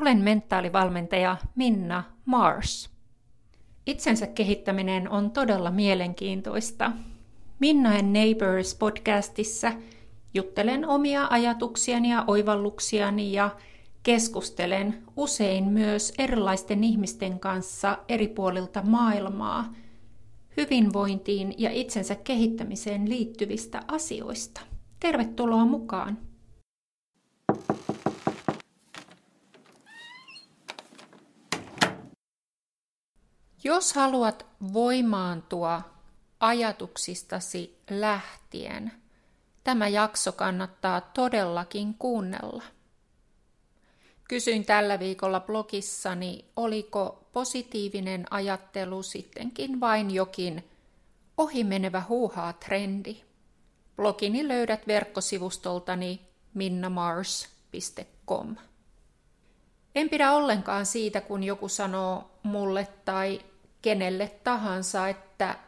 Olen mentaalivalmentaja Minna Mars. Itsensä kehittäminen on todella mielenkiintoista. Minna and Neighbors podcastissa juttelen omia ajatuksiani ja oivalluksiani ja keskustelen usein myös erilaisten ihmisten kanssa eri puolilta maailmaa hyvinvointiin ja itsensä kehittämiseen liittyvistä asioista. Tervetuloa mukaan! Jos haluat voimaantua ajatuksistasi lähtien, tämä jakso kannattaa todellakin kuunnella. Kysyin tällä viikolla blogissani, oliko positiivinen ajattelu sittenkin vain jokin ohimenevä huuhaa trendi. Blogini löydät verkkosivustoltani minnamars.com. En pidä ollenkaan siitä, kun joku sanoo mulle tai kenelle tahansa, että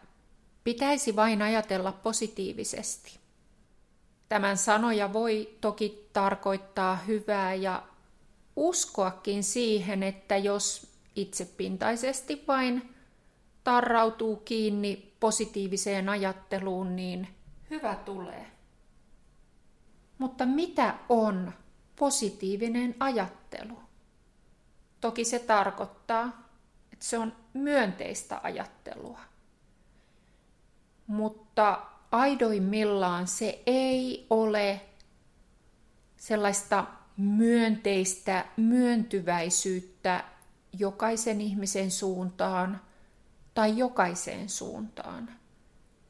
pitäisi vain ajatella positiivisesti. Tämän sanoja voi toki tarkoittaa hyvää ja uskoakin siihen, että jos itsepintaisesti vain tarrautuu kiinni positiiviseen ajatteluun, niin hyvä tulee. Mutta mitä on positiivinen ajattelu? Toki se tarkoittaa, se on myönteistä ajattelua. Mutta aidoimmillaan se ei ole sellaista myönteistä myöntyväisyyttä jokaisen ihmisen suuntaan tai jokaiseen suuntaan.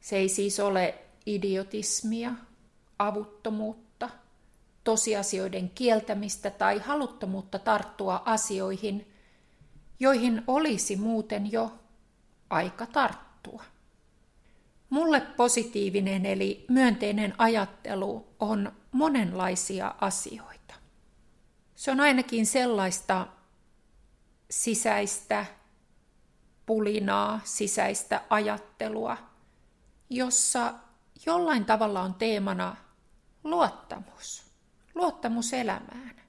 Se ei siis ole idiotismia, avuttomuutta, tosiasioiden kieltämistä tai haluttomuutta tarttua asioihin, joihin olisi muuten jo aika tarttua. Mulle positiivinen eli myönteinen ajattelu on monenlaisia asioita. Se on ainakin sellaista sisäistä pulinaa, sisäistä ajattelua, jossa jollain tavalla on teemana luottamus, luottamus elämään.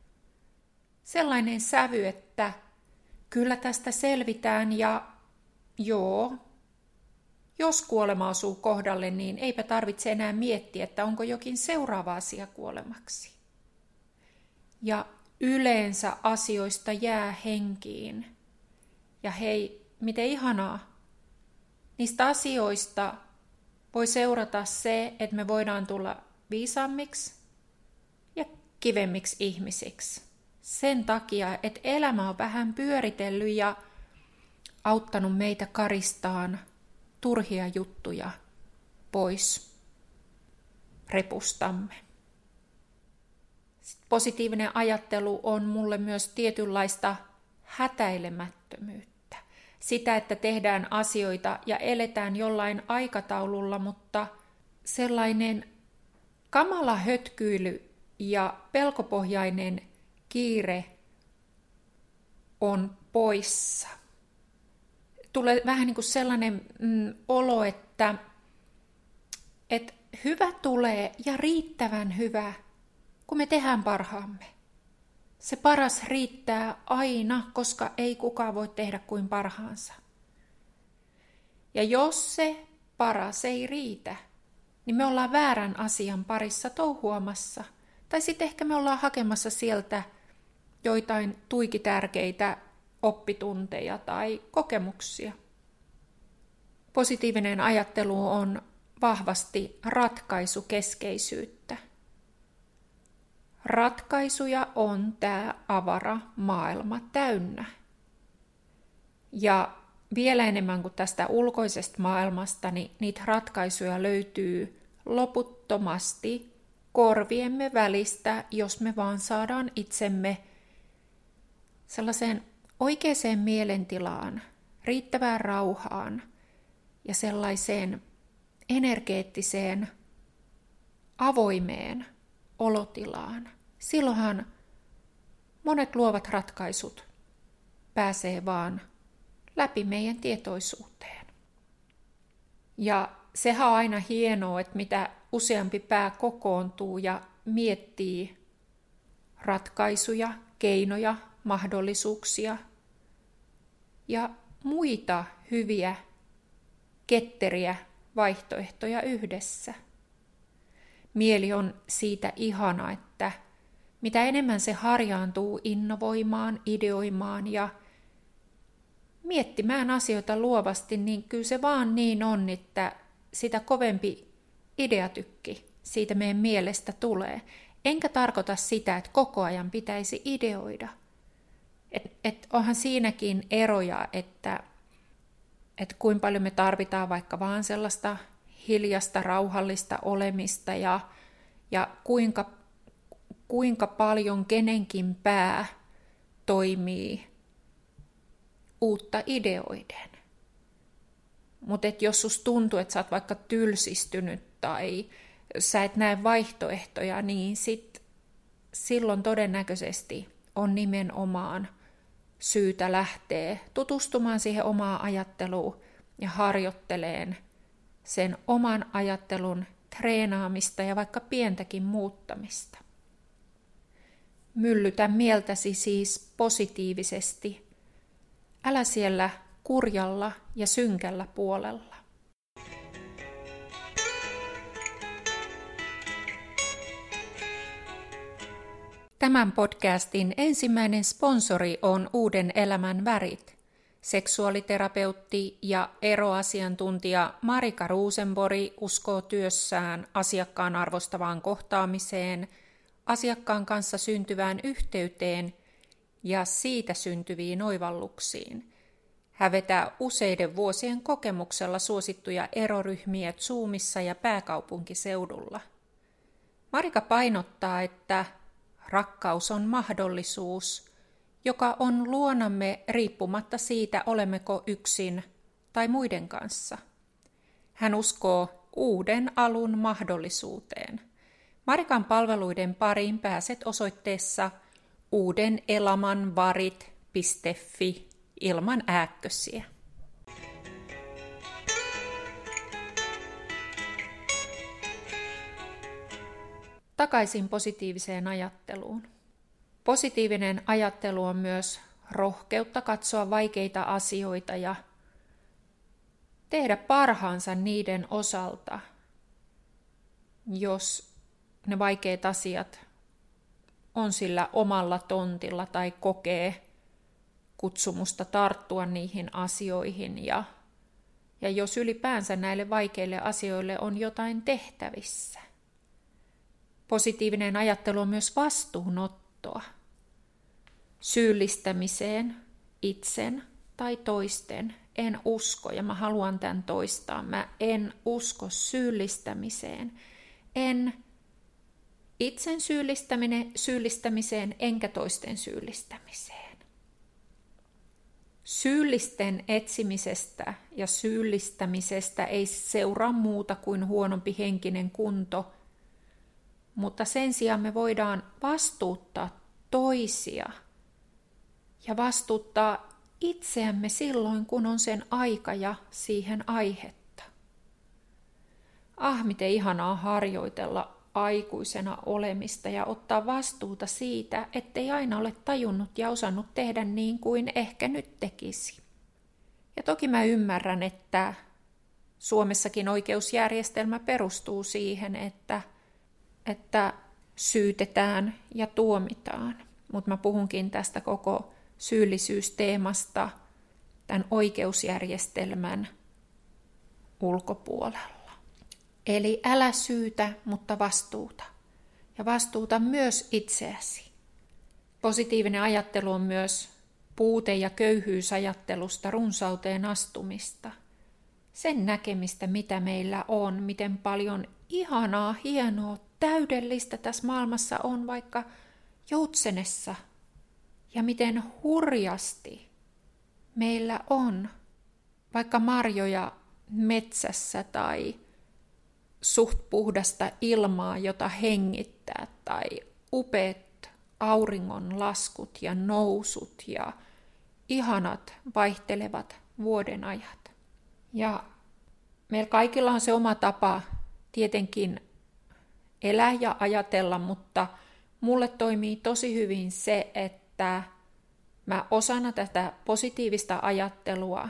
Sellainen sävy, että kyllä tästä selvitään ja joo, jos kuolema osuu kohdalle, niin eipä tarvitse enää miettiä, että onko jokin seuraava asia kuolemaksi. Ja yleensä asioista jää henkiin. Ja hei, miten ihanaa. Niistä asioista voi seurata se, että me voidaan tulla viisaammiksi ja kivemmiksi ihmisiksi. Sen takia, että elämä on vähän pyöritellyt ja auttanut meitä karistaan turhia juttuja pois repustamme. Positiivinen ajattelu on mulle myös tietynlaista hätäilemättömyyttä. Sitä, että tehdään asioita ja eletään jollain aikataululla, mutta sellainen kamala hötkyily ja pelkopohjainen kiire on poissa. Tulee vähän niin kuin sellainen mm, olo, että, että hyvä tulee ja riittävän hyvä kun me tehdään parhaamme. Se paras riittää aina, koska ei kukaan voi tehdä kuin parhaansa. Ja jos se paras ei riitä, niin me ollaan väärän asian parissa touhuamassa. Tai sitten ehkä me ollaan hakemassa sieltä joitain tuiki tärkeitä oppitunteja tai kokemuksia. Positiivinen ajattelu on vahvasti ratkaisukeskeisyyttä. Ratkaisuja on tämä avara maailma täynnä. Ja vielä enemmän kuin tästä ulkoisesta maailmasta, niin niitä ratkaisuja löytyy loputtomasti korviemme välistä, jos me vaan saadaan itsemme sellaiseen oikeaan mielentilaan, riittävään rauhaan ja sellaiseen energeettiseen, avoimeen olotilaan. Silloinhan monet luovat ratkaisut pääsee vaan läpi meidän tietoisuuteen. Ja sehän on aina hienoa, että mitä useampi pää kokoontuu ja miettii ratkaisuja, keinoja mahdollisuuksia ja muita hyviä, ketteriä vaihtoehtoja yhdessä. Mieli on siitä ihana, että mitä enemmän se harjaantuu innovoimaan, ideoimaan ja miettimään asioita luovasti, niin kyllä se vaan niin on, että sitä kovempi ideatykki siitä meidän mielestä tulee. Enkä tarkoita sitä, että koko ajan pitäisi ideoida. Et, et onhan siinäkin eroja, että et kuinka paljon me tarvitaan vaikka vaan sellaista hiljasta, rauhallista olemista ja, ja kuinka, kuinka paljon kenenkin pää toimii uutta ideoiden. Mutta jos sus tuntuu, että sä oot vaikka tylsistynyt tai sä et näe vaihtoehtoja, niin sit silloin todennäköisesti on nimenomaan syytä lähteä tutustumaan siihen omaan ajatteluun ja harjoitteleen sen oman ajattelun treenaamista ja vaikka pientäkin muuttamista. Myllytä mieltäsi siis positiivisesti. Älä siellä kurjalla ja synkällä puolella. Tämän podcastin ensimmäinen sponsori on Uuden elämän värit. Seksuaaliterapeutti ja eroasiantuntija Marika Ruusenbori uskoo työssään asiakkaan arvostavaan kohtaamiseen, asiakkaan kanssa syntyvään yhteyteen ja siitä syntyviin oivalluksiin. Hän vetää useiden vuosien kokemuksella suosittuja eroryhmiä Zoomissa ja pääkaupunkiseudulla. Marika painottaa, että rakkaus on mahdollisuus, joka on luonamme riippumatta siitä, olemmeko yksin tai muiden kanssa. Hän uskoo uuden alun mahdollisuuteen. Marikan palveluiden pariin pääset osoitteessa uudenelamanvarit.fi ilman ääkkösiä. Takaisin positiiviseen ajatteluun. Positiivinen ajattelu on myös rohkeutta katsoa vaikeita asioita ja tehdä parhaansa niiden osalta, jos ne vaikeat asiat on sillä omalla tontilla tai kokee kutsumusta tarttua niihin asioihin ja, ja jos ylipäänsä näille vaikeille asioille on jotain tehtävissä. Positiivinen ajattelu on myös vastuunottoa. Syyllistämiseen itsen tai toisten en usko ja mä haluan tämän toistaa. Mä en usko syyllistämiseen. En itsen syyllistämiseen enkä toisten syyllistämiseen. Syyllisten etsimisestä ja syyllistämisestä ei seuraa muuta kuin huonompi henkinen kunto – mutta sen sijaan me voidaan vastuuttaa toisia ja vastuuttaa itseämme silloin, kun on sen aika ja siihen aihetta. Ah, miten ihanaa harjoitella aikuisena olemista ja ottaa vastuuta siitä, ettei aina ole tajunnut ja osannut tehdä niin kuin ehkä nyt tekisi. Ja toki mä ymmärrän, että Suomessakin oikeusjärjestelmä perustuu siihen, että – että syytetään ja tuomitaan. Mutta mä puhunkin tästä koko syyllisyysteemasta tämän oikeusjärjestelmän ulkopuolella. Eli älä syytä, mutta vastuuta. Ja vastuuta myös itseäsi. Positiivinen ajattelu on myös puute- ja köyhyysajattelusta runsauteen astumista. Sen näkemistä, mitä meillä on, miten paljon ihanaa, hienoa, täydellistä tässä maailmassa on vaikka joutsenessa ja miten hurjasti meillä on vaikka marjoja metsässä tai suht puhdasta ilmaa, jota hengittää, tai upeat auringon laskut ja nousut ja ihanat vaihtelevat vuodenajat. Ja meillä kaikilla on se oma tapa tietenkin elää ja ajatella, mutta mulle toimii tosi hyvin se, että Mä osana tätä positiivista ajattelua,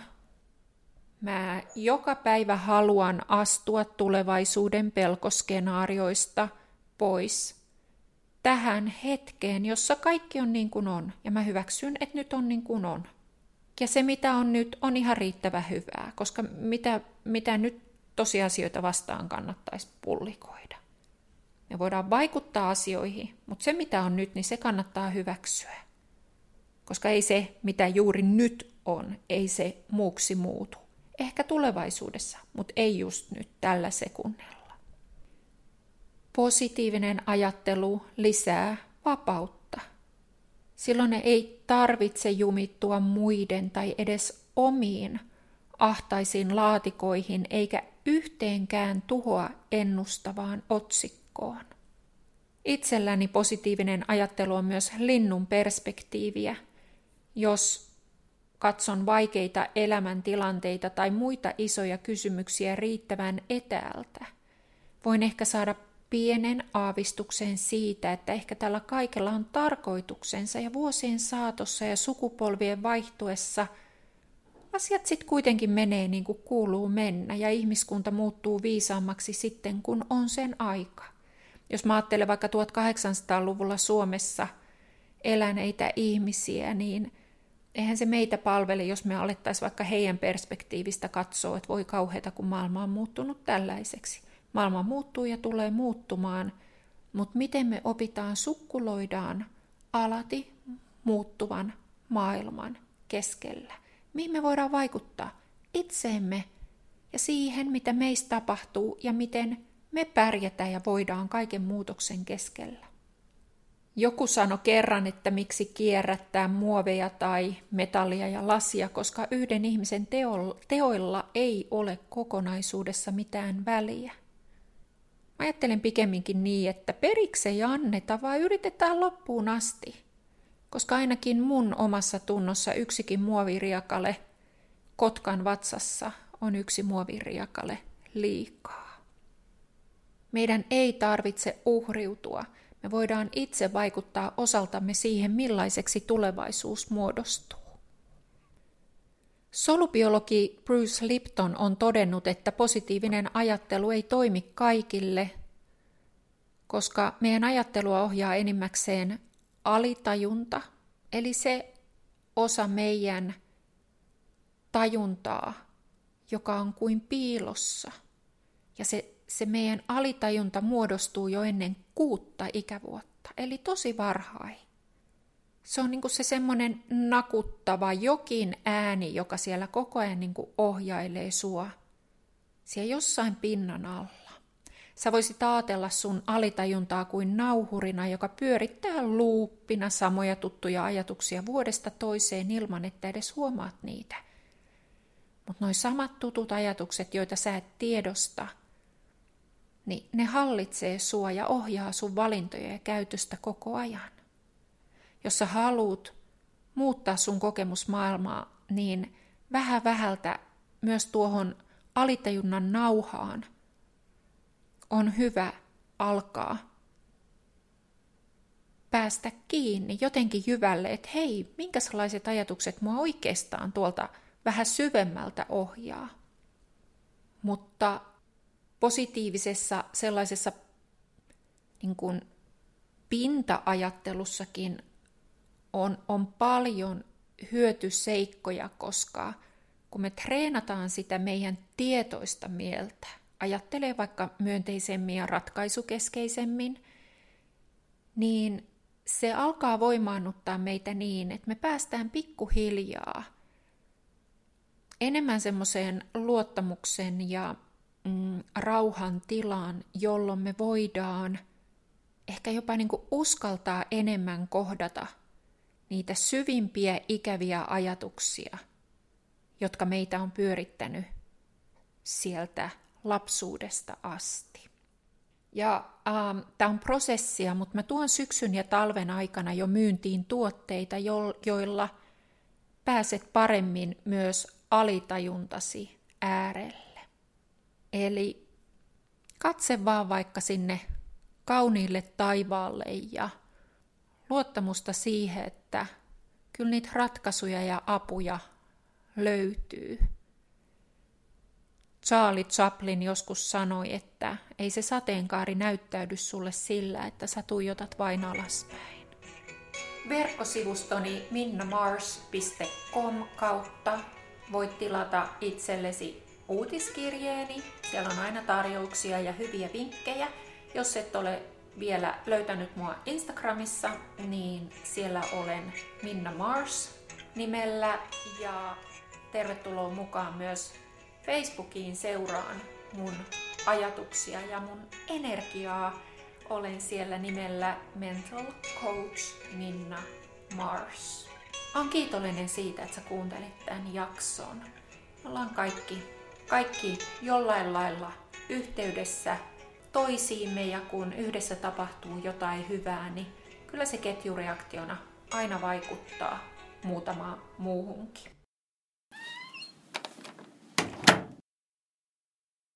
mä joka päivä haluan astua tulevaisuuden pelkoskenaarioista pois tähän hetkeen, jossa kaikki on niin kuin on. Ja mä hyväksyn, että nyt on niin kuin on. Ja se, mitä on nyt, on ihan riittävä hyvää, koska mitä, mitä nyt tosiasioita vastaan kannattaisi pullikoida. Me voidaan vaikuttaa asioihin, mutta se, mitä on nyt, niin se kannattaa hyväksyä. Koska ei se, mitä juuri nyt on, ei se muuksi muutu. Ehkä tulevaisuudessa, mutta ei just nyt tällä sekunnilla. Positiivinen ajattelu lisää vapautta. Silloin ei tarvitse jumittua muiden tai edes omiin ahtaisiin laatikoihin eikä yhteenkään tuhoa ennustavaan otsikkoon. Itselläni positiivinen ajattelu on myös linnun perspektiiviä. Jos katson vaikeita elämäntilanteita tai muita isoja kysymyksiä riittävän etäältä, voin ehkä saada pienen aavistuksen siitä, että ehkä tällä kaikella on tarkoituksensa ja vuosien saatossa ja sukupolvien vaihtuessa asiat sitten kuitenkin menee niin kuin kuuluu mennä ja ihmiskunta muuttuu viisaammaksi sitten, kun on sen aika. Jos mä ajattelen vaikka 1800-luvulla Suomessa eläneitä ihmisiä, niin eihän se meitä palvele, jos me alettaisiin vaikka heidän perspektiivistä katsoa, että voi kauheata, kun maailma on muuttunut tällaiseksi. Maailma muuttuu ja tulee muuttumaan, mutta miten me opitaan sukkuloidaan alati muuttuvan maailman keskellä? Mihin me voidaan vaikuttaa? Itseemme ja siihen, mitä meistä tapahtuu ja miten me pärjätään ja voidaan kaiken muutoksen keskellä. Joku sanoi kerran, että miksi kierrättää muoveja tai metallia ja lasia, koska yhden ihmisen teoilla ei ole kokonaisuudessa mitään väliä. Ajattelen pikemminkin niin, että periksi ei anneta, vaan yritetään loppuun asti. Koska ainakin mun omassa tunnossa yksikin muoviriakale kotkan vatsassa on yksi muoviriakale liikaa. Meidän ei tarvitse uhriutua. Me voidaan itse vaikuttaa osaltamme siihen, millaiseksi tulevaisuus muodostuu. Solubiologi Bruce Lipton on todennut, että positiivinen ajattelu ei toimi kaikille, koska meidän ajattelua ohjaa enimmäkseen alitajunta, eli se osa meidän tajuntaa, joka on kuin piilossa. Ja se, se meidän alitajunta muodostuu jo ennen kuutta ikävuotta, eli tosi varhain se on niinku se semmoinen nakuttava jokin ääni, joka siellä koko ajan niinku ohjailee sua. Siellä jossain pinnan alla. Sä voisit ajatella sun alitajuntaa kuin nauhurina, joka pyörittää luuppina samoja tuttuja ajatuksia vuodesta toiseen ilman, että edes huomaat niitä. Mutta noi samat tutut ajatukset, joita sä et tiedosta, niin ne hallitsee sua ja ohjaa sun valintoja ja käytöstä koko ajan jos sä haluat muuttaa sun kokemusmaailmaa, niin vähän vähältä myös tuohon alitajunnan nauhaan on hyvä alkaa päästä kiinni jotenkin jyvälle, että hei, minkälaiset ajatukset mua oikeastaan tuolta vähän syvemmältä ohjaa. Mutta positiivisessa sellaisessa niin kuin pinta-ajattelussakin on, on paljon hyötyseikkoja, koska kun me treenataan sitä meidän tietoista mieltä, ajattelee vaikka myönteisemmin ja ratkaisukeskeisemmin, niin se alkaa voimaannuttaa meitä niin, että me päästään pikkuhiljaa enemmän semmoiseen luottamuksen ja mm, rauhan tilaan, jolloin me voidaan ehkä jopa niin kuin uskaltaa enemmän kohdata – niitä syvimpiä ikäviä ajatuksia, jotka meitä on pyörittänyt sieltä lapsuudesta asti. Ja ähm, tämä on prosessia, mutta mä tuon syksyn ja talven aikana jo myyntiin tuotteita, jo- joilla pääset paremmin myös alitajuntasi äärelle. Eli katse vaan vaikka sinne kauniille taivaalle ja luottamusta siihen, että kyllä niitä ratkaisuja ja apuja löytyy. Charlie Chaplin joskus sanoi, että ei se sateenkaari näyttäydy sulle sillä, että sä tuijotat vain alaspäin. Verkkosivustoni minnamars.com kautta voit tilata itsellesi uutiskirjeeni. Siellä on aina tarjouksia ja hyviä vinkkejä. Jos et ole vielä löytänyt mua Instagramissa, niin siellä olen Minna Mars nimellä ja tervetuloa mukaan myös Facebookiin seuraan mun ajatuksia ja mun energiaa. Olen siellä nimellä Mental Coach Minna Mars. Olen kiitollinen siitä, että sä kuuntelit tämän jakson. Me ollaan kaikki, kaikki jollain lailla yhteydessä toisiimme ja kun yhdessä tapahtuu jotain hyvää, niin kyllä se ketjureaktiona aina vaikuttaa muutamaan muuhunkin.